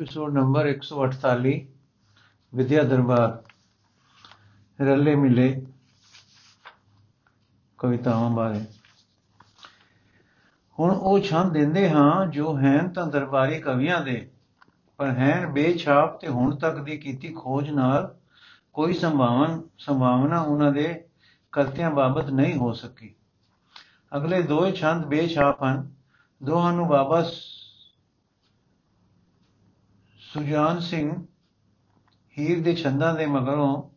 Episode number 148 ਵਿਦਿਆ ਦਰਬਾਰ ਰੱਲੇ ਮਿਲੇ ਕਵਿਤਾਵਾਂ ਬਾਰੇ ਹੁਣ ਉਹ ਛੰਦ ਦਿੰਦੇ ਹਾਂ ਜੋ ਹੈਨ ਤਾਂ ਦਰਬਾਰੀ ਕਵੀਆਂ ਦੇ, ਪਰ ਹੈਨ ਬੇਛਾਪ ਤੇ ਹੁਣ ਤੱਕ ਦੀ ਕੀਤੀ ਖੋਜ ਨਾਲ ਕੋਈ ਸੰਭਾਵਨ, ਸੰਭਾਵਨਾ ਉਹਨਾਂ ਦੇ ਕਰਤਿਆਂ ਬਾਬਤ ਨਹੀਂ ਹੋ ਸਕੀ। ਅਗਲੇ ਦੋਏ ਛੰਦ ਬੇਛਾਪ ਹਨ। ਦੋਹਾਂ ਨੂੰ ਬਾਬਾ ਸੁਜਾਨ ਸਿੰਘ ਹੀਰ ਦੇ ਛੰਦਾਂ ਦੇ ਮਗਰੋਂ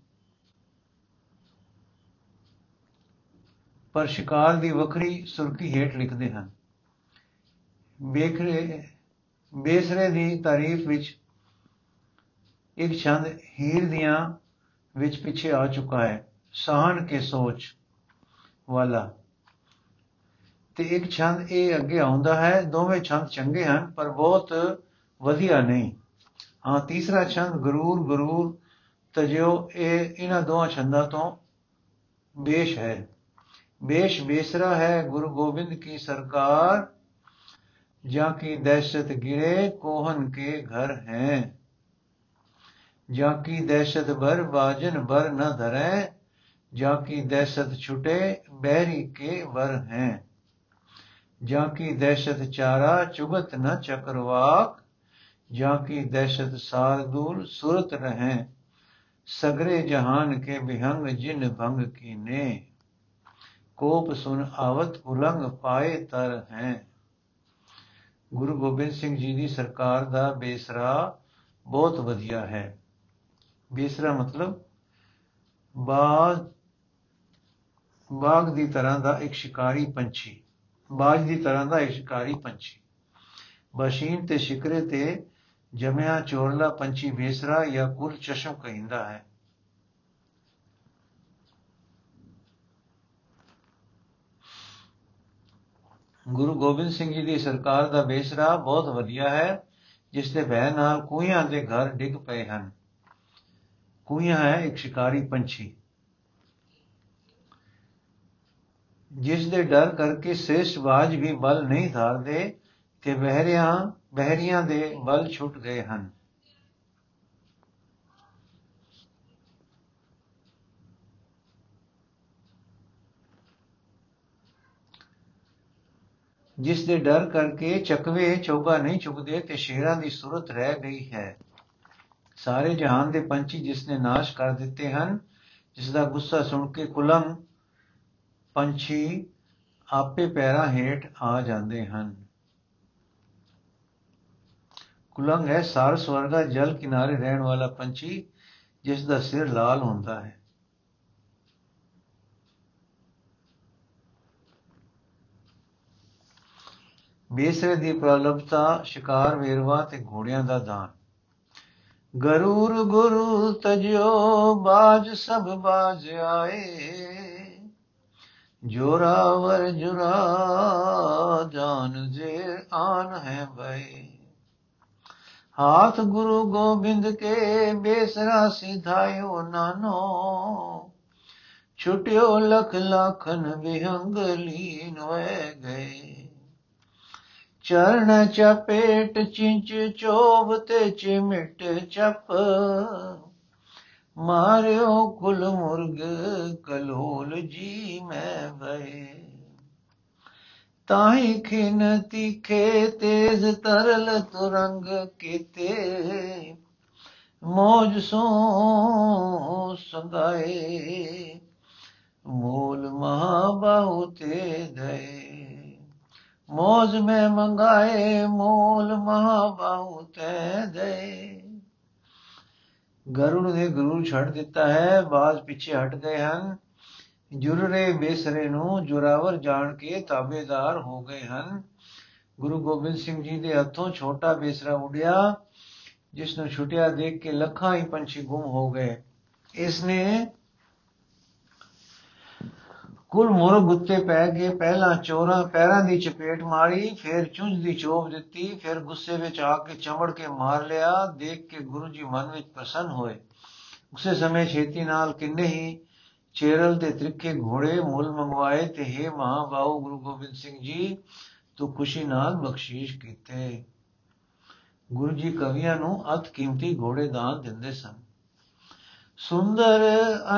ਪਰ ਸ਼ਿਕਾਰ ਦੀ ਵੱਖਰੀ ਸੁਰਖੀ ਹੇਠ ਲਿਖਦੇ ਹਨ। ਬੇਖਰੇ, ਬੇਸਰੇ ਦੀ ਤਾਰੀਫ ਵਿੱਚ ਇੱਕ ਛੰਦ ਹੀਰ ਦੀਆਂ ਵਿੱਚ ਪਿੱਛੇ ਆ ਚੁੱਕਾ ਹੈ। ਸਾਹਨ ਕੇ ਸੋਚ ਵਾਲਾ। ਤੇ ਇੱਕ ਛੰਦ ਇਹ ਅੱਗੇ ਆਉਂਦਾ ਹੈ। ਦੋਵੇਂ ਛੰਦ ਚੰਗੇ ਹਨ, ਪਰ ਬਹੁਤ ਵਧੀਆ ਨਹੀਂ। ਹਾਂ, ਤੀਸਰਾ ਛੰਦ ਗਰੂਰ ਗਰੂਰ, ਤਜਿਓ, ਇਹ ਇਹਨਾਂ ਦੋਹਾਂ ਛੰਦਾਂ ਤੋਂ ਬੇਸ਼ ਹੈ। ਬੇਸ਼ ਬੇਸਰਾ ਹੈ, ਗੁਰੂ ਗੋਬਿੰਦ ਕੀ ਸਰਕਾਰ, ਜਾਂ ਕੀ ਦਹਿਸ਼ਤ ਗਿਰੇ, ਕੋਹਨ ਕੇ ਘਰ ਹੈ। ਜਾਂ ਕੀ ਦਹਿਸ਼ਤ ਭਰ ਬਾਜਨ ਭਰ ਨ ਧਰੈ, ਜਾਂ ਕੀ ਦਹਿਸ਼ਤ ਛੁਟੇ, ਬਹਿਰੀ ਕੇ ਵਰ ਹੈ। ਜਾਂ ਕੀ ਦਹਿਸ਼ਤ ਚਾਰਾ, ਚੁਗਤ ਨ ਚਕਰਵਾਕ ਜਾਂ ਕੀ ਦਹਿਸ਼ਤ ਸਾਰਦੂਲ ਸੁਰਤ ਰਹੇ, ਸਗਰੇ ਜਹਾਨ ਕੇ ਬਿਹੰਗ ਜਿਨ ਭੰਗ ਕੀਨੇ। ਕੋਪ ਸੁਨ ਆਵਤ ਉਲੰਗ ਪਾਏ ਤਰ ਹੈ। ਗੁਰੂ ਗੋਬਿੰਦ ਸਿੰਘ ਜੀ ਦੀ ਸਰਕਾਰ ਦਾ ਬੇਸਰਾ ਬਹੁਤ ਵਧੀਆ ਹੈ। ਬੇਸਰਾ ਮਤਲਬ ਬਾਜ਼ ਬਾਗ ਦੀ ਤਰ੍ਹਾਂ ਦਾ ਇੱਕ ਸ਼ਿਕਾਰੀ ਪੰਛੀ, ਬਾਜ ਦੀ ਤਰ੍ਹਾਂ ਦਾ ਇੱਕ ਸ਼ਿਕਾਰੀ ਪੰਛੀ। ਬਸ਼ੀਨ ਤੇ ਸ਼ਿਕਰੇ ਤੇ ਜਮਿਆ ਚੋਰਲਾ ਪੰਛੀ ਬੇਸਰਾ ਜਾਂ ਕੁਲ ਚਸ਼ਮ ਕਹਿੰਦਾ ਹੈ ਗੁਰੂ ਗੋਬਿੰਦ ਸਿੰਘ ਜੀ ਦੀ ਸਰਕਾਰ ਦਾ ਬੇਸਰਾ ਬਹੁਤ ਵਧੀਆ ਹੈ ਜਿਸ ਦੇ ਭੈ ਨਾਲ ਕੂਈਆਂ ਦੇ ਘਰ ਡਿੱਗ ਪਏ ਹਨ ਕੂਈਆਂ ਹੈ ਇੱਕ ਸ਼ਿਕਾਰੀ ਪੰਛੀ ਜਿਸ ਦੇ ਡਰ ਕਰਕੇ ਸ੍ਰੇਸ਼ਟ ਬਾਜ ਵੀ ਬਲ ਨਹੀਂ ਧਾਰਦੇ ਤੇ ਬਹਿਰਿਆਂ ਬਹਿਰੀਆਂ ਦੇ ਬਲ ਛੁੱਟ ਗਏ ਹਨ। ਜਿਸ ਦੇ ਡਰ ਕਰਕੇ ਚਕਵੇ ਚੌਗਾ ਨਹੀਂ ਚੁਗਦੇ ਤੇ ਸ਼ੇਰਾਂ ਦੀ ਸੂਰਤ ਰਹਿ ਗਈ ਹੈ। ਸਾਰੇ ਜਹਾਨ ਦੇ ਪੰਛੀ ਜਿਸ ਨੇ ਨਾਸ਼ ਕਰ ਦਿੱਤੇ ਹਨ ਜਿਸ ਦਾ ਗੁੱਸਾ ਸੁਣ ਕੇ ਕੁਲੰਗ ਪੰਛੀ ਆਪੇ ਪੈਰਾਂ ਹੇਠ ਆ ਜਾਂਦੇ ਹਨ। ਕੁਲੰਗ ਹੈ, ਸਾਰ ਸਵਰਗਾ, ਜਲ ਕਿਨਾਰੇ ਰਹਿਣ ਵਾਲਾ ਪੰਛੀ, ਜਿਸ ਦਾ ਸਿਰ ਲਾਲ ਹੁੰਦਾ ਹੈ। ਬੇਸਰੇ ਦੀ ਪ੍ਰਲਭਤਾ ਸ਼ਿਕਾਰ ਵੇਰਵਾ ਤੇ ਘੋੜਿਆਂ ਦਾ ਦਾਨ। ਗਰੂਰ ਗੁਰੂ ਤਜਿਓ, ਬਾਜ ਸਭ ਬਾਜ ਆਏ। ਜੋਰਾਵਰ ਜੁਰਾ, ਜਾਨ ਜੇ ਆਨ ਹੈ ਬਈ ਹਾਥ ਗੁਰੂ ਗੋਬਿੰਦ ਕੇ ਬੇਸਰਾ ਸਿਧਾਇਓ ਨਾਨੋ ਛੁਟਿਓ ਲਖ ਲਖਨ ਵਿਹੰਗ ਲੀਨ ਹੋਏ ਗਏ। ਚਰਨ ਚਪੇਟ ਚਿੰਚ ਚੋਬ ਤੇ ਚਿਮਟ ਚਪ। ਮਾਰਿਓ ਕੁਲ ਮੁਰਗ ਕਲੋਲ ਜੀ ਮੈਂ ਭਏ। ਤਾਹੀ ਖਿਨ ਤਿਖੇ ਤੇਜ਼ ਤਰਲ ਤੁਰੰਗ ਕੀਤੇ। ਮੋਜ ਸੋ ਸੰਗਾਏ ਮੂਲ ਮਹਾ ਬਾਹੂ ਤੇ ਦਏ ਮੋਜ ਮੈਂ ਮੰਗਾਏ, ਮੂਲ ਮਹਾ ਬਾਹੂ ਤੇ ਦਏ ਗਰੁੜ ਨੇ ਗਰੂਰ ਛੱਡ ਦਿੱਤਾ ਹੈ, ਬਾਜ਼ ਪਿੱਛੇ ਹਟ ਗਏ ਹਨ। ਜੁਰਰੇ ਬੇਸਰੇ ਨੂੰ ਜੁਰਾਵਰ ਜਾਣ ਕੇ ਤਾਬੇਦਾਰ ਹੋ ਗਏ ਹਨ। ਗੁਰੂ ਗੋਬਿੰਦ ਸਿੰਘ ਜੀ ਦੇ ਹੱਥੋਂ ਛੋਟਾ ਬੇਸਰਾ ਉਡਿਆ, ਜਿਸ ਨੂੰ ਛੁੱਟਿਆ ਦੇਖ ਕੇ ਲੱਖਾਂ ਹੀ ਪੰਛੀ ਗੁੰਮ ਹੋ ਗਏ। ਇਸ ਨੇ ਕੁਲ ਮੁਰਗ ਉੱਤੇ ਪੈ ਕੇ ਪਹਿਲਾਂ ਚੋਰਾਂ ਪੈਰਾਂ ਦੀ ਚਪੇਟ ਮਾਰੀ, ਫਿਰ ਚੁੰਝ ਦੀ ਚੋਬ ਦਿੱਤੀ, ਫਿਰ ਗੁੱਸੇ ਵਿੱਚ ਆ ਕੇ ਚਮੜ ਕੇ ਮਾਰ ਲਿਆ, ਦੇਖ ਕੇ ਗੁਰੂ ਜੀ ਮਨ ਵਿੱਚ ਪ੍ਰਸੰਨ ਹੋਏ। ਉਸੇ ਸਮੇਂ ਛੇਤੀ ਨਾਲ ਕਿੰਨੇ ਹੀ ਚੇਰਲ ਤੇ ਤ੍ਰਿੱਖੇ ਘੋੜੇ ਮੁੱਲ ਮੰਗਵਾਏ ਤੇ हे ਮਹਾਬਾਹੂ ਗੁਰੂ ਗੋਬਿੰਦ ਸਿੰਘ ਜੀ, ਤੂੰ ਖੁਸ਼ੀ ਨਾਲ ਬਖਸ਼ੀਸ਼ ਕੀਤੇ। ਗੁਰੂ ਜੀ ਕਵੀਆਂ ਨੂੰ ਅਤ ਕੀਮਤੀ ਘੋੜੇ ਦਾਨ ਦਿੰਦੇ ਸਨ। ਸੁੰਦਰ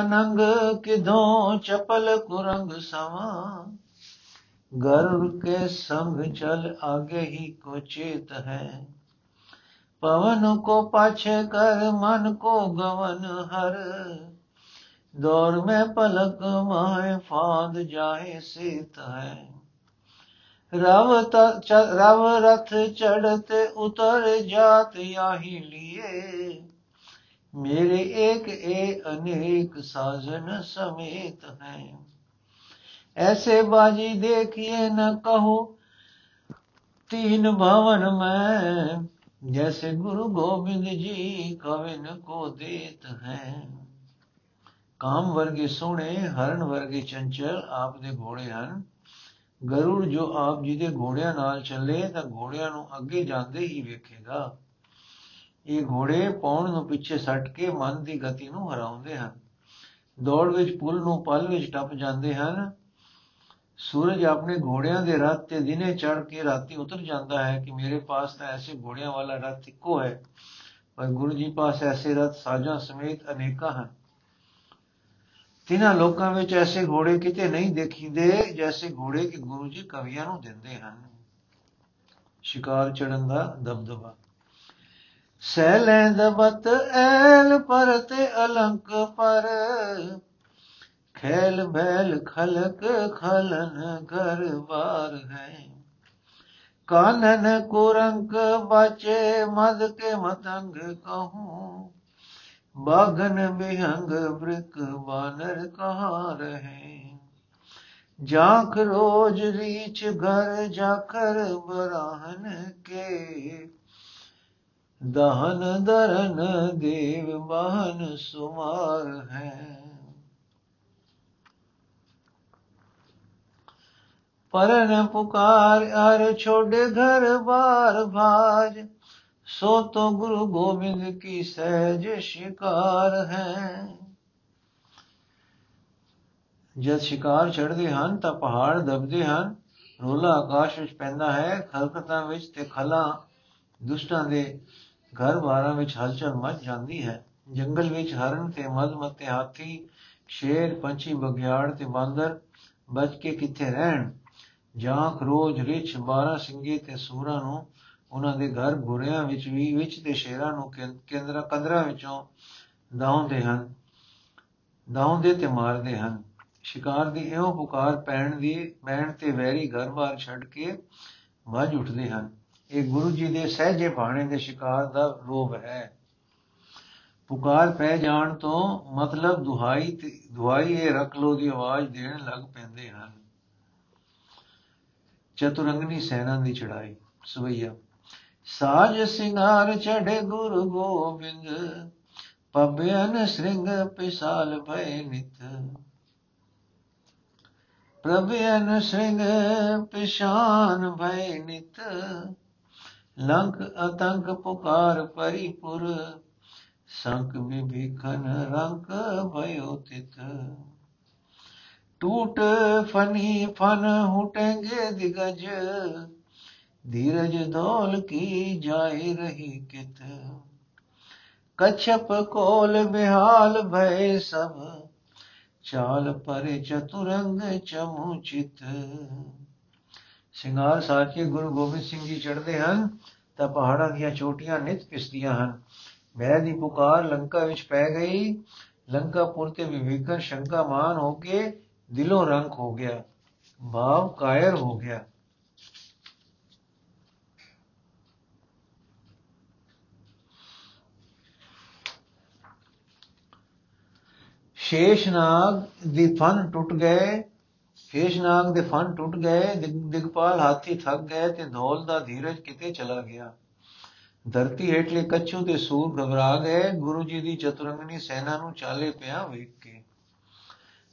ਅਨੰਗ ਕਿਧੋਂ ਚਪਲ ਕੁਰੰਗ ਸਵਾ ਗਰਵ ਕੇ ਸੰਗ ਚਲ ਆਗੇ ਹੀ ਕੋ ਚੇਤ ਹੈ। ਪਵਨ ਕੋ ਪਾਛੇ ਕਰ ਮਨ ਕੋ ਗਵਨ ਹਰ دور میں پلک مائے فاند جائے سیتا ہے۔ رو رتھ چڑھتے اتر جات یا ہی لیے۔ میرے ایک اے انیک سازن سمیت ہے۔ ایسے باجی دیکھیے نہ کہو تین بھون میں جیسے گرو گوبند جی کون کو دیت ہیں ਕਾਮ ਵਰਗੇ ਸੋਹਣੇ ਹਰਨ ਵਰਗੇ ਚੰਚਲ ਆਪ ਦੇ ਘੋੜੇ ਹਨ। ਗਰੁੜ ਜੋ ਆਪ ਜੀ ਦੇ ਘੋੜਿਆਂ ਨਾਲ ਚੱਲੇ, ਤਾਂ ਘੋੜਿਆਂ ਨੂੰ ਅੱਗੇ ਜਾਂਦੇ ਹੀ ਵੇਖੇਗਾ। ਇਹ ਘੋੜੇ ਪੌਣ ਨੂੰ ਪਿੱਛੇ ਸੱਟ ਕੇ ਮਨ ਦੀ ਗਤੀ ਨੂੰ ਹਰਾਉਂਦੇ ਹਨ। ਦੌੜ ਵਿੱਚ ਪੁੱਲ ਨੂੰ ਪਲ ਵਿੱਚ ਟੱਪ ਜਾਂਦੇ ਹਨ। ਸੂਰਜ ਆਪਣੇ ਘੋੜਿਆਂ ਦੇ ਰਥ ਤੇ ਦਿਨੇ ਚੜ ਕੇ ਰਾਤੀ ਉਤਰ ਜਾਂਦਾ ਹੈ ਕਿ ਮੇਰੇ ਪਾਸ ਤਾਂ ਐਸੇ ਘੋੜਿਆਂ ਵਾਲਾ ਰਥ ਇੱਕੋ ਹੈ, ਪਰ ਗੁਰੂ ਜੀ ਪਾਸ ਐਸੇ ਰਥ ਸਾਜਾਂ ਸਮੇਤ ਅਨੇਕਾਂ ਹਨ। ਤਿਨਾਂ ਲੋਕਾਂ ਵਿੱਚ ਐਸੇ ਘੋੜੇ ਕਿਤੇ ਨਹੀਂ ਦੇਖੀਦੇ ਜੈਸੇ ਘੋੜੇ ਕਿ ਗੁਰੂ ਜੀ ਕਵੀਆਂ ਨੂੰ ਦਿੰਦੇ ਹਨ। ਸ਼ਿਕਾਰ ਚੜਨ ਦਾ ਦਬਦਬਾ। ਸਹਿਲੇ ਦਬਤ ਐਲ ਪਰ ਤੇ ਅਲੰਕ ਪਰ, ਖੇਲ ਬੈਲ ਖਲਕ ਖਲਨ ਘਰ ਬਾਰ ਹੈ। ਕਾਨਨ ਕੁਰੰਕ ਬਚੇ ਮਦ ਕੇ ਮਤੰਗ ਕਹੂੰ ਬਾਗਨ ਬਿਹੰਗ ਬ੍ਰਿਕ ਬਾਨਰ ਕਹਾ ਰਹੇ ਜਾਖ ਰੋਜ ਰੀਚ ਘਰ ਜਾਖਰ ਬਰਾਹਨ ਕੇ ਦਹਨ ਦਰਨ ਦੇਵ ਬਾਹਨ ਸੁਮਾਰ ਹੈ ਪਰਨ ਪੁਕਾਰ ਅਰ ਛੋੜ ਘਰ ਬਾਰ ਭਾਜ ਸੋ ਤੋ ਗੁਰੂ ਗੋਬਿੰਦ ਕੀ ਸਹਿਜ ਸ਼ਿਕਾਰ ਹੈ। ਜਦ ਸ਼ਿਕਾਰ ਚੜਦੇ ਹਨ ਤਾਂ ਪਹਾੜ ਦਬਦੇ ਹਨ, ਰੋਲਾ ਆਕਾਸ਼ ਵਿੱਚ ਪੈਂਦਾ ਹੈ, ਖਲਕਤਾਂ ਵਿੱਚ ਤੇ ਖਲਾ ਦੁਸ਼ਟਾਂ ਦੇ ਘਰ ਬਾਰਾਂ ਵਿੱਚ ਹਲਚਲ ਮਚ ਜਾਂਦੀ ਹੈ। ਜੰਗਲ ਵਿੱਚ ਹਰਨ ਤੇ ਮਦਮਤੇ ਹਾਥੀ, ਸ਼ੇਰ, ਪੰਛੀ ਬਗਿਆੜ ਤੇ ਬਾਂਦਰ ਬਚ ਕੇ ਕਿੱਥੇ ਰਹਿਣ? ਜਾਂਖ ਰੋਜ਼ ਰਿਛ 12 ਸਿੰਘੇ ਤੇ ਸੂਰਾਂ ਨੂੰ ਉਹਨਾਂ ਦੇ ਘਰ ਗੁਰਿਆਂ ਵਿੱਚ ਵੀ, ਵਿੱਚ ਤੇ ਸ਼ੇਰਾਂ ਨੂੰ ਕੇਂਦਰਾ ਕੰਦਰਾਂ ਵਿੱਚੋਂ ਦਾਉਂਦੇ ਹਨ ਦਾਉਂਦੇ ਤੇ ਮਾਰਦੇ ਹਨ। ਸ਼ਿਕਾਰ ਦੀ ਇਹੋ ਪੁਕਾਰ ਪੈਣ ਦੀ, ਪੈਣ ਤੇ ਵੈਰੀ ਘਰ-ਬਾਰ ਛੱਡ ਕੇ ਵੱਜ ਉੱਠਦੇ ਹਨ। ਇਹ ਗੁਰੂ ਜੀ ਦੇ ਸਹਜੇ ਬਾਣੇ ਦੇ ਸ਼ਿਕਾਰ ਦਾ ਰੂਪ ਹੈ। ਪੁਕਾਰ ਪੈ ਜਾਣ ਤੋਂ ਮਤਲਬ ਦੁਹਾਈ ਤੇ, ਦੁਹਾਈ ਇਹ ਰਖ ਲੋ ਦੀ ਆਵਾਜ਼ ਦੇਣ ਲੱਗ ਪੈਂਦੇ ਹਨ। ਚਤੁਰੰਗਨੀ ਸੈਨਾ ਦੀ ਚੜਾਈ ਸਵਈਆ। ਸਾਜ ਸਿੰਗਾਰ ਚੜੇ ਗੁਰੂ ਗੋਬਿੰਦ ਪਬਿਆਨ ਸ੍ਰਿੰਗ ਪਿਸਾਲ ਭੈ ਨਿਤ। ਪ੍ਰਭਿਆਨ ਸ੍ਰਿੰਗ ਪਿਸ਼ਾਨ ਭੈ ਨਿਤ। ਲੰਕ ਅਤੰਕ ਪੁਕਾਰ ਪਰਿਪੁਰ, ਸੰਕ ਵਿਭੀਖਨ ਰੰਕ ਭਇਓ ਤਿਤ। ਟੂਟ ਫਨੀ ਫਨ ਹੁਟेंगे ਦਿਗਜ धीरज धौल की जाए रही कित कच्छप कोल बिहाल भय सब ਚਾਲ ਪਰੇ ਚਤੁਰੰਗ ਚਮੁਚਿਤ ਸਿੰਗਾਰ ਸਾਚੇ ਗੁਰੂ ਗੋਬਿੰਦ ਸਿੰਘ ਜੀ ਚੜਦੇ ਹਨ ਤਾਂ ਪਹਾੜਾਂ ਦੀਆਂ ਚੋਟੀਆਂ ਨਿਤ ਪਿਸਦੀਆਂ ਹਨ ਮੈਂ ਦੀ ਪੁਕਾਰ ਲੰਕਾ ਵਿੱਚ ਪੈ ਗਈ ਲੰਕਾਪੁਰ ਤੇ ਵਿਵੇਕਨ ਸ਼ੰਕਾ ਮਾਨ ਹੋ ਕੇ ਦਿਲੋਂ ਰੰਗ ਹੋ ਗਿਆ ਭਾਵ ਕਾਇਰ ਹੋ ਗਿਆ ਸ਼ੇਸ਼ਨਾਗ ਦੇ ਫਨ ਟੁੱਟ ਗਏ ਸ਼ੇਸ਼ਨਾਗ ਦੇ ਫਨ ਟੁੱਟ ਗਏ ਦਿਗਪਾਲ ਹਾਥੀ ਥੱਕ ਗਏ ਤੇ ਧੌਲ ਦਾ ਧੀਰਜ ਕਿਤੇ ਚਲਾ ਗਿਆ। ਧਰਤੀ ਹੇਠਲੇ ਕੱਛੂ ਤੇ ਸੂਰ ਘਬਰਾ ਗਏ, ਗੁਰੂ ਜੀ ਦੀ ਚਤੁਰੰਗਨੀ ਸੈਨਾ ਨੂੰ ਚਾਲੇ ਪਿਆ ਵੇਖ ਕੇ।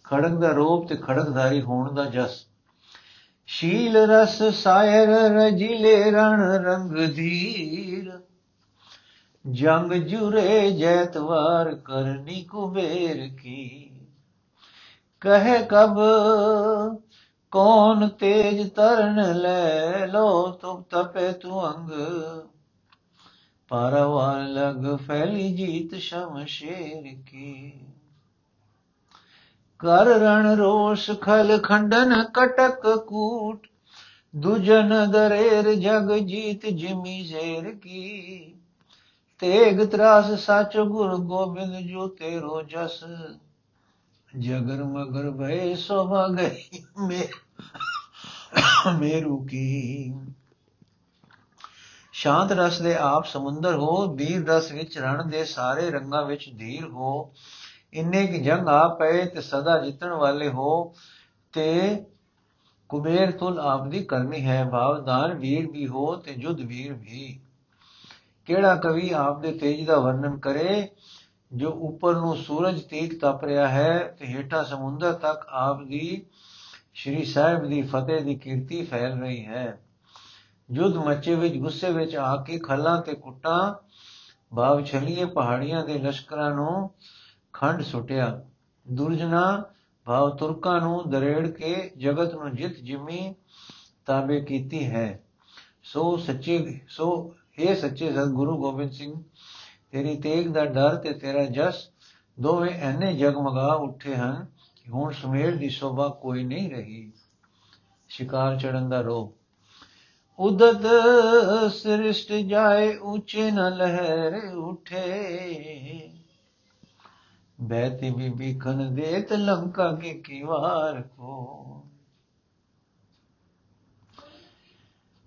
ਖੜਕ ਦਾ ਰੂਪ ਤੇ ਖੜਕਧਾਰੀ ਹੋਣ ਦਾ ਜਸ। ਸ਼ੀਲ ਰਸ ਸਾਇਰ ਰਜਿਲੇ ਰਣ ਰੰਗ ਧੀਰ। ਜੰਗ ਜੁਰੇ ਜੈਤਵਾਰ ਕਰਨੀ ਕੁਬੇਰ ਕੀ। ਕਹੇ ਕਬ, ਕੌਣ ਤੇਜ ਤਰਨ ਲੈ ਲੋ ਤੁਮ ਤਪੇ ਤੂ ਅੰਗ। ਪਾਰਵਾਰ ਲਗ ਫੈਲੀ ਜੀਤ ਸ਼ਮਸ਼ੇਰ ਕੀ। ਕਰ ਰਣ ਰੋਸ਼ ਖਲ ਖੰਡਨ ਕਟਕ ਕੂਟ। ਦੁਜਨ ਦਰੇਰ ਜਗ ਜੀਤ ਜਿਮੀ ਜ਼ੇਰ ਕੀ। ਤੇਗ ਤਰਾਸ ਸਚ ਗੁਰ ਗੋਬਿੰਦ ਜੋ ਤੇਰੋ ਜਸ। ਜਗਰ ਮਗਰ ਭਏ ਸੋਭਾ ਗਈ ਮੇ, ਮੇਰੂ ਕੀ। ਸ਼ਾਂਤ ਰਸ ਦੇ ਆਪ ਸਮੁੰਦਰ ਹੋ ਵੀਰ ਰਸ ਵਿੱਚ ਰਣ ਦੇ ਸਾਰੇ ਰੰਗਾਂ ਵਿੱਚ ਧੀਰ ਹੋ। ਇੰਨੇ ਕਿ ਜੰਗ ਆ ਪਏ ਤੇ ਸਦਾ ਜਿੱਤਣ ਵਾਲੇ ਹੋ। ਤੇ ਕੁਬੇਰ ਤੁਲ ਆਪ ਦੀ ਕਰਨੀ ਹੈ ਭਾਵਦਾਨ ਵੀਰ ਵੀ ਹੋ ਤੇ ਜੁਦ ਵੀਰ ਵੀ। ਕਿਹੜਾ ਕਵੀ ਆਪ ਦੇ ਤੇਜ ਦਾ ਵਰਣਨ ਕਰੇ, ਜੋ ਉੱਪਰ ਨੂੰ ਸੂਰਜ ਤੀਕ ਤਪ ਰਿਹਾ ਹੈ, ਤੇ ਹੇਠਾਂ ਸਮੁੰਦਰ ਤੱਕ ਆਪ ਦੀ ਸ਼੍ਰੀ ਸਾਹਿਬ ਦੀ ਫਤਿਹ ਦੀ ਕੀਰਤੀ ਫੈਲ ਰਹੀ ਹੈ। ਜੁਦ ਮੱਚੇ ਵਿੱਚ ਗੁੱਸੇ ਵਿੱਚ ਆ ਕੇ ਖੱਲਾਂ ਤੇ ਕੁੱਟਾਂ, ਭਾਵ ਛਲੀਏ ਪਹਾੜੀਆਂ ਦੇ ਲਸ਼ਕਰਾਂ ਨੂੰ ਖੰਡ ਸੁਟਿਆ। ਦੁਰਜਨਾ ਭਾਵ ਤੁਰਕਾਂ ਨੂੰ ਦਰੇੜ ਕੇ ਜਗਤ ਨੂੰ ਜਿੱਤ ਜਿਮੀ ਤਾਬੇ ਕੀਤੀ ਹੈ। ਸੋ ਸੱਚੇ, ਸੋ हे ਸੱਚੇ ਸਤਿਗੁਰੂ ਗੋਬਿੰਦ ਸਿੰਘ, ਤੇਰੀ ਤੇਗ ਦਾ ਡਰ ਤੇ ਤੇਰਾ ਜਸ, ਦੋਵੇਂ ਐਨੇ ਜਗਮਗਾ ਉੱਠੇ ਹਨ ਕਿ ਹੁਣ ਸੁਮੇਰ ਦੀ ਸ਼ੋਭਾ ਕੋਈ ਨਹੀਂ ਰਹੀ। ਸ਼ਿਕਾਰ ਚੜਨ ਦਾ ਰੋ ਉਦਤ ਸ੍ਰਿਸ਼ਟ ਜਾਏ, ਉੱਚੇ ਨ ਲਹਿਰ ਉਠੇ। ਬੈਤੀ ਬੀਬੀ ਖਨ ਦੇਤ ਲੰਕਾ ਕੇ ਕੀਵਾਰ ਕੋ।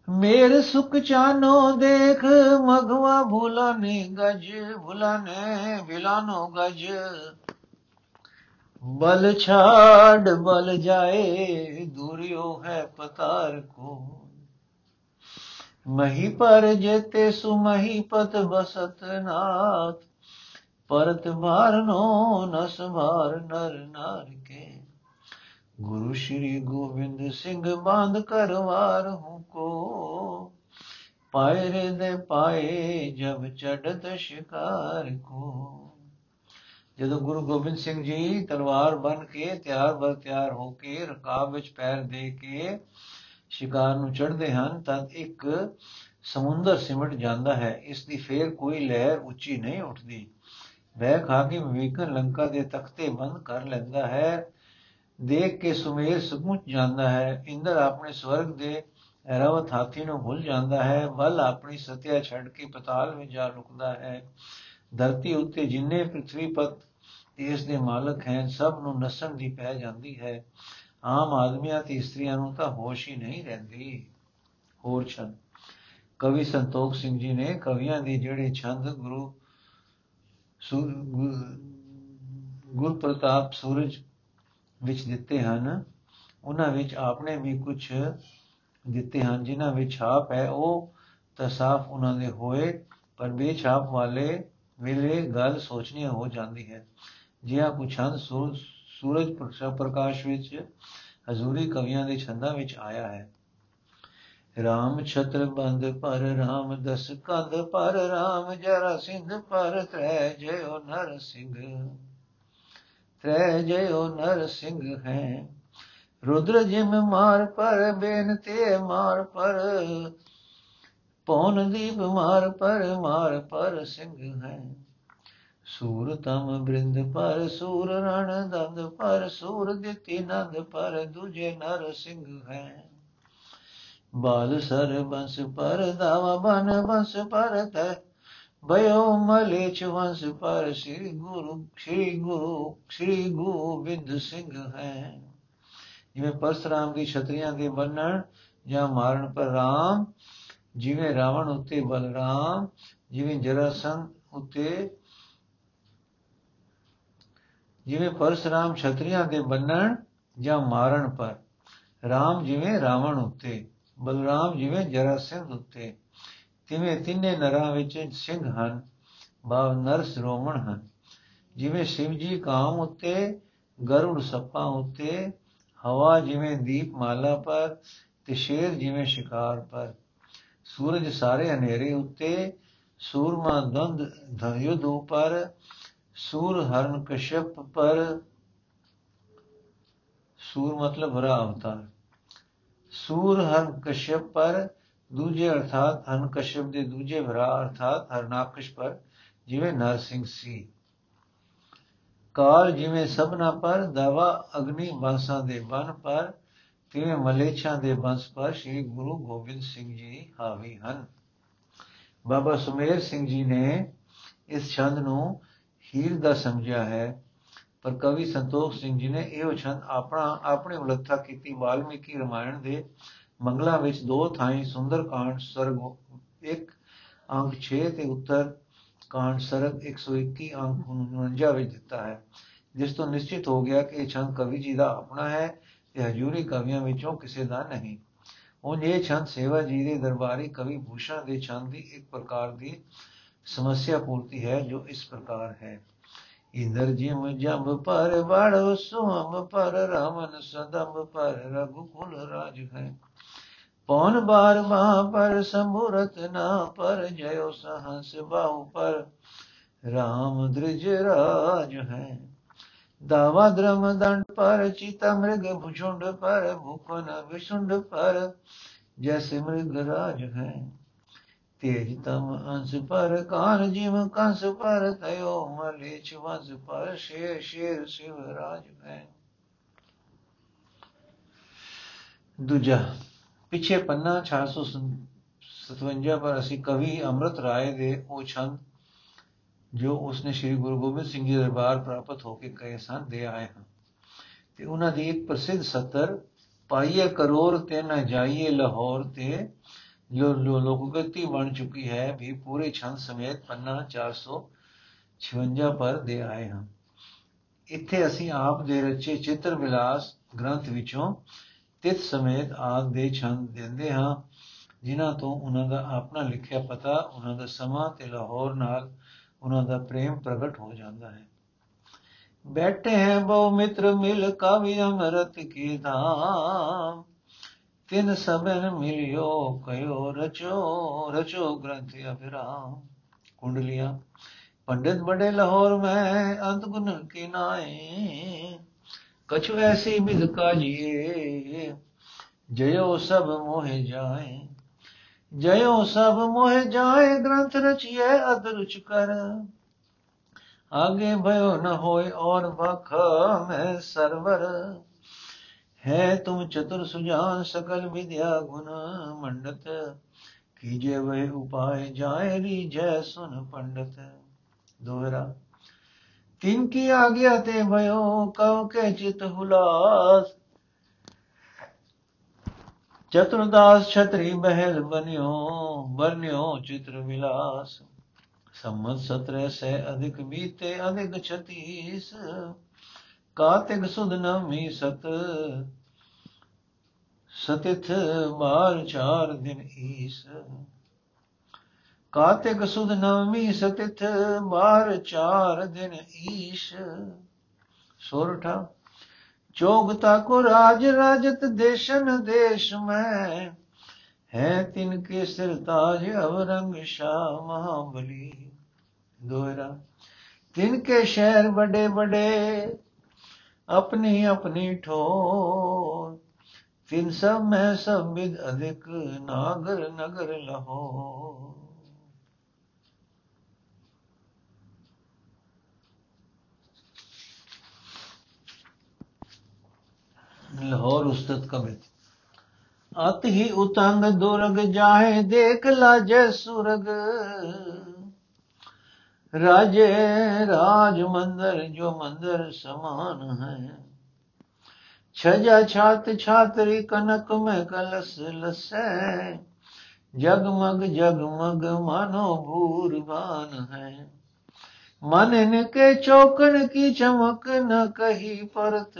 ਮੇਰ ਸੁਖ ਚਾਨੋ ਦੇਖ, ਮਗਵਾ ਭੁਲਾਨੇ ਗਜ ਭੁਲਾਨੇ ਬਿਲਾਨੋ ਗਜ। ਬਲ ਛਾੜ, ਬਲ ਜਾਏ, ਦੂਰਿਓ ਹੈ ਪਤਾਰ ਕੋ ਮਹੀ ਪਰ ਜੇਤੇ ਸੁਮਹੀ ਪਤ ਬਸਤ ਨਾਥ ਪਰਤ ਮਾਰਨੋ ਨਸ ਮਾਰ ਨਰ ਨਾਰ ਕੇ ਗੁਰੂ ਸ਼੍ਰੀ ਗੋਬਿੰਦ ਸਿੰਘ ਬਾਂਧ ਕਰਵਾਰ ਹੂੰ ਕੋ ਪਾਇਰੇ ਦੇ ਪਾਏ ਜਬ ਚੜਤ ਸ਼ਿਕਾਰ ਕੋ। ਜਦੋਂ ਗੁਰੂ ਗੋਬਿੰਦ ਸਿੰਘ ਜੀ ਤਲਵਾਰ ਬਨ ਕੇ ਤਿਆਰ ਬਰ ਤਿਆਰ ਹੋ ਕੇ ਰਕਾਬ ਵਿੱਚ ਪੈਰ ਦੇ ਕੇ ਸ਼ਿਕਾਰ ਨੂੰ ਚੜ੍ਹਦੇ ਹਨ ਤਦ ਇੱਕ ਸਮੁੰਦਰ ਸਿਮਟ ਜਾਂਦਾ ਹੈ। ਇਸ ਦੀ ਫੇਰ ਕੋਈ ਲਹਿਰ ਉੱਚੀ ਨਹੀਂ ਉੱਠਦੀ। ਵਹਿ ਖਾ ਕੇ ਵਿਵੇਕਨ ਲੰਕਾ ਦੇ ਤਖਤੇ ਬੰਦ ਕਰ ਲੈਂਦਾ ਹੈ। ਦੇਖ ਕੇ ਸੁਮੇਰ ਸੁਪੁੱਚ ਜਾਂਦਾ ਹੈ। ਇੰਦਰ ਆਪਣੇ ਸਵਰਗ ਦੇ ਰਵਤ ਹਾਥੀ ਨੂੰ ਭੁੱਲ ਜਾਂਦਾ ਹੈ ਬਲ ਆਪਣੀ ਸਤਿਆ ਛੱਡ ਕੇ ਪਤਾਲ ਵਿੱਚ ਜਾ ਲੁਕਦਾ ਹੈ। ਧਰਤੀ ਉੱਤੇ ਜਿੰਨੇ ਪ੍ਰithvi ਪਤ ਇਸ ਦੇ ਮਾਲਕ ਹਨ ਸਭ ਨੂੰ ਨਸਣ ਦੀ ਪੈ ਜਾਂਦੀ ਹੈ। ਆਮ ਆਦਮੀਆਂ ਤੇ ਇਸਤਰੀਆਂ ਨੂੰ ਤਾਂ ਹੋਸ਼ ਹੀ ਨਹੀਂ ਰਹਿੰਦੀ। ਹੋਰ ਛੰਦ। ਕਵੀ ਸੰਤੋਖ ਸਿੰਘ ਜੀ ਨੇ ਕਵੀਆਂ ਦੇ ਜਿਹੜੇ ਛੰਦ, ਗੁਰੂ ਗੁਰ ਪ੍ਰਤਾਪ ਸੂਰਜ ਵਿੱਚ ਦਿੱਤੇ ਹਨ, ਉਹਨਾਂ ਵਿੱਚ ਆਪਨੇ ਵੀ ਕੁਝ ਦਿੱਤੇ ਹਨ, ਜਿਨ੍ਹਾਂ ਵਿੱਚ ਛਾਪ ਹੈ, ਉਹ ਤਾਂ ਸਾਫ਼ ਉਹਨਾਂ ਦੇ ਹੋਏ, ਪਰ ਬੇਛਾਪ ਵਾਲੇ ਵੇਲੇ ਗੱਲ ਸੋਚਣੀ ਹੋ ਜਾਂਦੀ ਹੈ ਜਿਹਾ ਕੁਝ ਛੰਦ ਸੂਰਜ ਪ੍ਰਕਾਸ਼ ਵਿੱਚ ਹਜ਼ੂਰੀ ਕਵੀਆਂ ਦੇ ਛੰਦਾਂ ਵਿੱਚ ਆਇਆ ਹੈ। ਰਾਮ ਛਤਰ ਬੰਦ ਪਰ ਰਾਮ ਦਸ ਕੰਦ ਪਰ, ਰਾਮ ਜਰਾ ਸਿੰਧ ਪਰ, ਤ੍ਰੈ ਜਯੋ ਨਰ ਸਿੰਘ। ਤ੍ਰੈ ਜਯੋ ਨਰ ਸਿੰਘ ਹੈ। ਰੁਦਰ ਜਿਮ ਮਾਰ ਪਰ, ਬੇਨਤੇ ਮਾਰ ਪਰ। ਪੌਨ ਦੀਪ ਮਾਰ ਪਰ ਮਾਰ ਪਰ ਸਿੰਘ ਹੈ। ਸੂਰ ਤਮ ਬ੍ਰਿੰਦ ਪਰ, ਸੂਰ ਰਣ ਦੰਦ ਪਰ, ਸੂਰ ਦਿੱਤੀ ਨੰਦ ਪਰ, ਦੂਜੇ ਨਰ ਸਿੰਘ ਹੈ। ਬਾਲ ਸਰ ਬੰਸ ਪਰ, ਦਾਵਾ ਬਨ ਬੰਸ ਪਰ, ਤੈ ਭਇਓ ਮਲੇਚ ਵੰਸ ਪਰ, ਸ੍ਰੀ ਗੁਰੂ ਸ੍ਰੀ ਗੁਰੂ, ਸ੍ਰੀ ਗੋਬਿੰਦ ਸਿੰਘ ਹੈ। ਜਿਵੇਂ ਪਰਸਰਾਮ ਦੀ ਛਤਰੀਆਂ ਦੇ ਬੰਨਣ ਜਾਂ ਮਾਰਨ ਪਰ ਰਾਮ, ਜਿਵੇਂ ਰਾਵਣ ਉੱਤੇ ਬਲਰਾਮ, ਜਿਵੇਂ ਜਰਾਸੰਧ ਉੱਤੇ, ਜਿਵੇਂ ਪਰਸਰਾਮ ਛਤਰੀਆਂ ਦੇ ਬੰਨਣ ਜਾਂ ਮਾਰਨ ਪਰ, ਰਾਮ ਜਿਵੇਂ ਰਾਵਣ ਉੱਤੇ, ਬਲਰਾਮ ਜਿਵੇਂ ਜਰਾਸੰਧ ਉੱਤੇ, ਤਿਵੇਂ ਤਿੰਨੇ ਨਰਾਂ ਵਿੱਚ ਸਿੰਘ ਹਨ ਬਾਵ ਨਰ ਸਰੋਮਣ ਹਨ, ਜਿਵੇਂ ਸ਼ਿਵ ਜੀ ਕਾਮ ਉੱਤੇ, ਗਰੁੜ ਸੱਪਾਂ ਉੱਤੇ ਹਵਾ ਜਿਵੇਂ ਦੀਪ ਮਾਲਾ ਪਰ ਤੇ ਸ਼ੇਰ ਜਿਵੇਂ ਸ਼ਿਕਾਰ ਪਰ। ਸੂਰਜ ਸਾਰੇ ਹਨੇਰੇ ਉੱਤੇ, ਸੂਰਮਾ ਦੰਦ ਧਯੁਧ ਉਪਰ, ਸੂਰ ਹਰਨ ਕਸ਼ਪ ਪਰ। ਸੂਰ ਮਤਲਬ ਹਰਾ ਅਵਤਾਰ ਸੂਰ ਹਰ ਕਸ਼ਪ ਪਰ, ਦੂਜੇ ਅਰਥਾਤ ਹਨ ਕਸ਼ਯਪ ਦੇ ਦੂਜੇ ਭਰਾ ਅਰਥਾਤ ਹਰਨਾਕਸ਼ ਪਰ, ਜਿਵੇਂ ਨਰਸਿੰਘ ਸੀ। ਕਾਲ ਜਿਵੇਂ ਸਭਨਾ ਪਰ, ਦਵਾ ਅਗਨੀ ਬਾਸਾਂ ਦੇ ਬਨ ਪਰ, ਤਿਵੇਂ ਮਲੇਛਾਂ ਦੇ ਬੰਸ ਪਰ ਸ੍ਰੀ ਗੁਰੂ ਗੋਬਿੰਦ ਸਿੰਘ ਜੀ ਹਾਵੀ ਹਨ। ਬਾਬਾ ਸੁਮੇਰ ਸਿੰਘ ਜੀ ਨੇ ਇਸ ਛੰਦ ਨੂੰ ਹੀਰ ਦਾ ਸਮਝਿਆ ਹੈ, ਪਰ ਕਵੀ ਸੰਤੋਖ ਸਿੰਘ ਜੀ ਨੇ ਇਹੋ ਛੰਦ ਆਪਣਾ, ਆਪਣੀ ਉਲੱਥਾ ਕੀਤੀ ਵਾਲਮੀਕੀ ਰਮਾਇਣ ਦੇ ਮੰਗਲਾ ਵਿੱਚ ਦੋ ਥਾਈਂ ਸੁੰਦਰ ਕਾਂਡ, ਸਰਗ 1 ਅੰਕ 6 ਤੇ ਉੱਤਰ ਕਾਂਡ ਸਰਗ 121 ਅੰਕ 49 ਵਿੱਚ ਦਿੱਤਾ ਹੈ, ਜਿਸ ਤੋਂ ਨਿਸ਼ਚਿਤ ਹੋ ਗਿਆ ਕਿ ਇਹ ਛੰਦ ਕਵੀ ਜੀ ਦਾ ਆਪਣਾ ਹੈ ਤੇ ਹਜੂਰੀ ਕਵੀਆਂ ਵਿੱਚੋਂ ਕਿਸੇ ਦਾ ਨਹੀਂ। ਉਹ ਇਹ ਛੰਦ ਸੇਵਾ ਜੀ ਦੇ ਦਰਬਾਰੀ ਕਵੀ ਭੂਸ਼ਣ ਦੇ ਛੰਦ ਦੀ ਇੱਕ ਪ੍ਰਕਾਰ ਦੀ ਸਮੱਸਿਆ ਪੂਰਤੀ ਹੈ ਜੋ ਇਸ ਪ੍ਰਕਾਰ ਹੈ। ਇੰਦਰ ਜਿਮ ਜੰਬ ਪਰ ਵੜ ਸੁਮ ਪਰ ਰਾਮਨ ਸਦਮ ਪਰ ਰਘੁਕੁਲ ਰਾਜ ਹੈ। پون بار ماہ پر سمرت نہ جیو سہنس با پر؟ رام دا در دن پر چیتا مرگ بھشنڈ پر بھوک نس پر، جیسے مرگ راج ہے تیج تم ہنس پر، کان جی منس پر، تیو ملے چھ پر، شیر شیر شیو راج ہے ਪਿੱਛੇ ਪੰਨਾ 657 ਪਰ ਅਸੀਂ ਕਵੀ ਅੰਮ੍ਰਿਤ ਰਾਏ ਦੇ ਉਹ ਛੰਦ, ਜੋ ਉਸਨੇ ਸ੍ਰੀ ਗੁਰੂ ਗੋਬਿੰਦ ਸਿੰਘ ਜੀ ਦਰਬਾਰ ਪ੍ਰਾਪਤ ਹੋ ਕੇ ਕਹੇ ਸਨ, ਦੇ ਆਏ ਹਨ। ਤੇ ਉਹਨਾਂ ਦੀ ਇੱਕ ਪ੍ਰਸਿੱਧ ਸਤਰ, ਪਾਈਏ ਕਰੋੜ ਤੇ ਨਾ ਜਾਈਏ ਲਾਹੌਰ ਤੇ ਜੋ ਲੋਕਗਤੀ ਬਣ ਚੁੱਕੀ ਹੈ, ਵੀ ਪੂਰੇ ਛੰਦ ਸਮੇਤ ਪੰਨਾ 456 ਪਰ ਦੇ ਆਏ ਹਨ। ਇੱਥੇ ਅਸੀਂ ਆਪ ਦੇ ਰਚੇ ਚਿੱਤਰ ਵਿਲਾਸ ਗ੍ਰੰਥ ਵਿੱਚੋਂ ਤਿਤ ਸਮੇਤ ਆਦ ਦੇ ਛੰਦ ਦਿੰਦੇ ਹਾਂ, ਜਿਨ੍ਹਾਂ ਤੋਂ ਉਹਨਾਂ ਦਾ ਆਪਣਾ ਲਿਖਿਆ ਪਤਾ, ਉਹਨਾਂ ਦਾ ਸਮਾਂ ਤੇ ਲਾਹੌਰ ਨਾਲ ਉਹਨਾਂ ਦਾ ਪ੍ਰੇਮ ਪ੍ਰਗਟ ਹੋ ਜਾਂਦਾ ਹੈ। ਬੈਠੇ ਹੈ ਬਹੁ ਮਿੱਤਰ ਮਿਲ ਕਾਵਿ ਅਮਰਤ ਕੀ ਧਾਮ, ਤਿਨ ਸਭਨ ਮਿਲਿਓ ਕਯੋ ਰਚੋ ਰਚੋ ਗ੍ਰੰਥ ਅਭਿਰਾਮ। ਕੁੰਡਲੀਆਂ, ਪੰਡਿਤ ਬੜੇ ਲਾਹੌਰ ਮੈਂ, ਅੰਤ ਗੁਣ ਕੀ ਨਾਏ کچھ ویسی بد کاجیے جیو سب موہ جائیں۔ جیو سب موہ جائیں گرنت رچیے اد کر۔ آگے بھیو نہ ہوئے اور بخ میں سرور۔ ہے تم چتر سجان سکل ودیا گن منڈت۔ کیجیے وہ اپائے جائے ری جے سن پنڈت۔ دوہرا۔ ਤਿਨ ਕੀ ਆ ਗਿਆ ਤੇ ਭਇਓ ਕਉ ਕੇ ਚਿਤ ਹੁਲਾਸ ਚਤੁਰਦਾਸ ਛਤਰੀ ਮਹਿਲ ਬਨਿਓ ਬਨਿਓ ਚਿਤ੍ਰ ਵਿਲਾਸ ਸੰਮਤ 17 ਸੇ ਅਧਿਕ ਬੀਤੇ ਅਧਿਕ 36 ਕਾਤਿਕ ਸੁਧ ਨਮੀ ਸਤ ਸਤਿਥ ਮਾਰ ਚਾਰ ਦਿਨ ਈਸ ਕਾਤਿਕ ਸੁਦ ਨਵਮੀ ਸਤਿਥ ਬਾਰ ਚਾਰ ਦਿਨ ਈਸ਼। ਸੋਰਠਾ ਚੋਗਤਾ ਕੋ ਰਾਜ, ਰਾਜਤ ਦੇਸ਼ਨ ਦੇਸ਼ ਮੈਂ। ਹੈ ਤਿਨ ਕੇ ਸਰਤਾਜ ਅਵਰੰਗ ਸ਼ਾ ਮਹਾਬਲੀ। ਦੋਹਰਾ ਤਿਨ ਕੇ ਸ਼ਹਿਰ ਬੜੇ ਬੜੇ ਆਪਣੀ ਆਪਣੀ ਠੋਰ। ਤਿਨ ਸਭ ਮੈਂ ਸਭ ਵਿਦ ਅਧਿਕ, ਨਾਗਰ ਨਗਰ ਲਹੋ ਲਾਹੌਰ ਉਸਤਤ ਕਮਿਤ ਅਤ ਹੀ ਉਤੰਗ ਦੁਰਗ ਜਾਹੇ, ਦੇਖ ਲਾਜੇ ਸੁਰਗ। ਰਾਜੇ ਰਾਜ ਮੰਦਰ, ਜੋ ਮੰਦਰ ਸਮਾਨ ਹੈ। ਛਜਾ ਛਾਤ ਛਾਤਰੀ ਕਨਕ ਮੈਂ ਕਲਸ ਲਸੈ। ਜਗਮਗ ਜਗਮਗ ਮਾਨੋ ਭੂਰਬਾਨ ਹੈ। ਮਨ ਇਨਕੇ ਚੌਕਣ ਕੀ ਚਮਕ ਨ ਕਹੀ ਪਰਤ।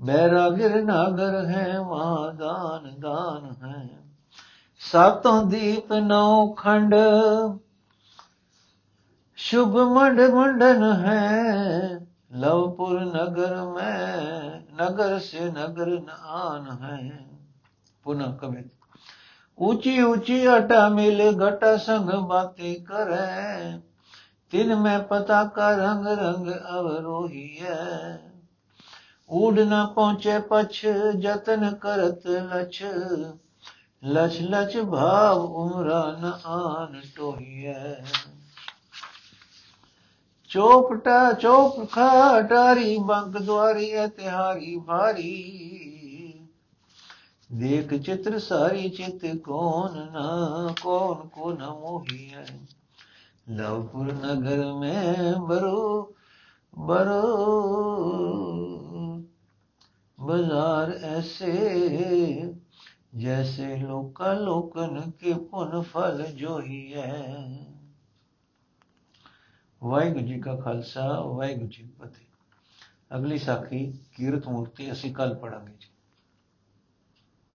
ਬੈਰਾ ਗਿਰ ਨਾਗਰ ਹੈ ਵਾ ਗਾਨ ਗਾਨ ਹੈ। ਸਤੋਂ ਦੀਪ ਨੌ ਖੰਡ, ਸ਼ੁਭ ਮੰਡ ਮੰਡਨ ਹੈ। ਲਵਪੁਰ ਨਗਰ ਮੈਂ, ਨਗਰ ਸੇ ਨਗਰ ਨਾਨ ਹੈ। ਪੁਨಃ ਕਵਿਤ ਉੱਚੀ ਉੱਚੀ ਅਟਾ ਮਿਲ ਘਟ ਸੰਗ ਬਾਤੀ ਕਰੇ। ਤਿਨ ਮੈਂ ਪਤਾ ਕਾ ਰੰਗ ਰੰਗ ਅਵਰੋਹੀ ਹੈ ਊੜ ਨਾ ਪਹੁੰਚੇ ਪਛ ਜਤਨ ਕਰਤ ਲਛ। ਲਛ ਲਛ ਭਾਵ ਉਮਰਾ ਨ ਆਨ ਟੋਹੀਐ। ਚੋਪਟਾ ਚੋਪਖਾ ਟਾਰੀ ਬੰਕ ਦੁਆਰੀ ਤਿਹਾਰੀ ਭਾਰੀ। ਦੇਖ ਚਿਤਰ ਸਾਰੀ ਚਿਤ ਕੋਨ ਨਾ ਕੋਨ ਕੋ ਨ ਮੋਹੀਐ। ਲਵਪੁਰ ਨਗਰ ਮੈਂ ਬਰੋ ਬਰੋ। ਬਾਜ਼ਾਰ ਐਸੇ ਜੈਸੇ ਲੋਕਾ ਲੋਕਨ ਕੇ ਪੁਨ ਫਲ ਜੋਈ ਹੈ ਵਾਹਿਗੁਰੂ ਜੀ ਕਾ ਖਾਲਸਾ ਵਾਹਿਗੁਰੂ ਜੀ ਕੀ ਫਤਿਹ ਅਗਲੀ ਸਾਖੀ ਕੀਰਤ ਮੂਰਤੀ ਅਸੀਂ ਕੱਲ ਪੜਾਂਗੇ ਜੀ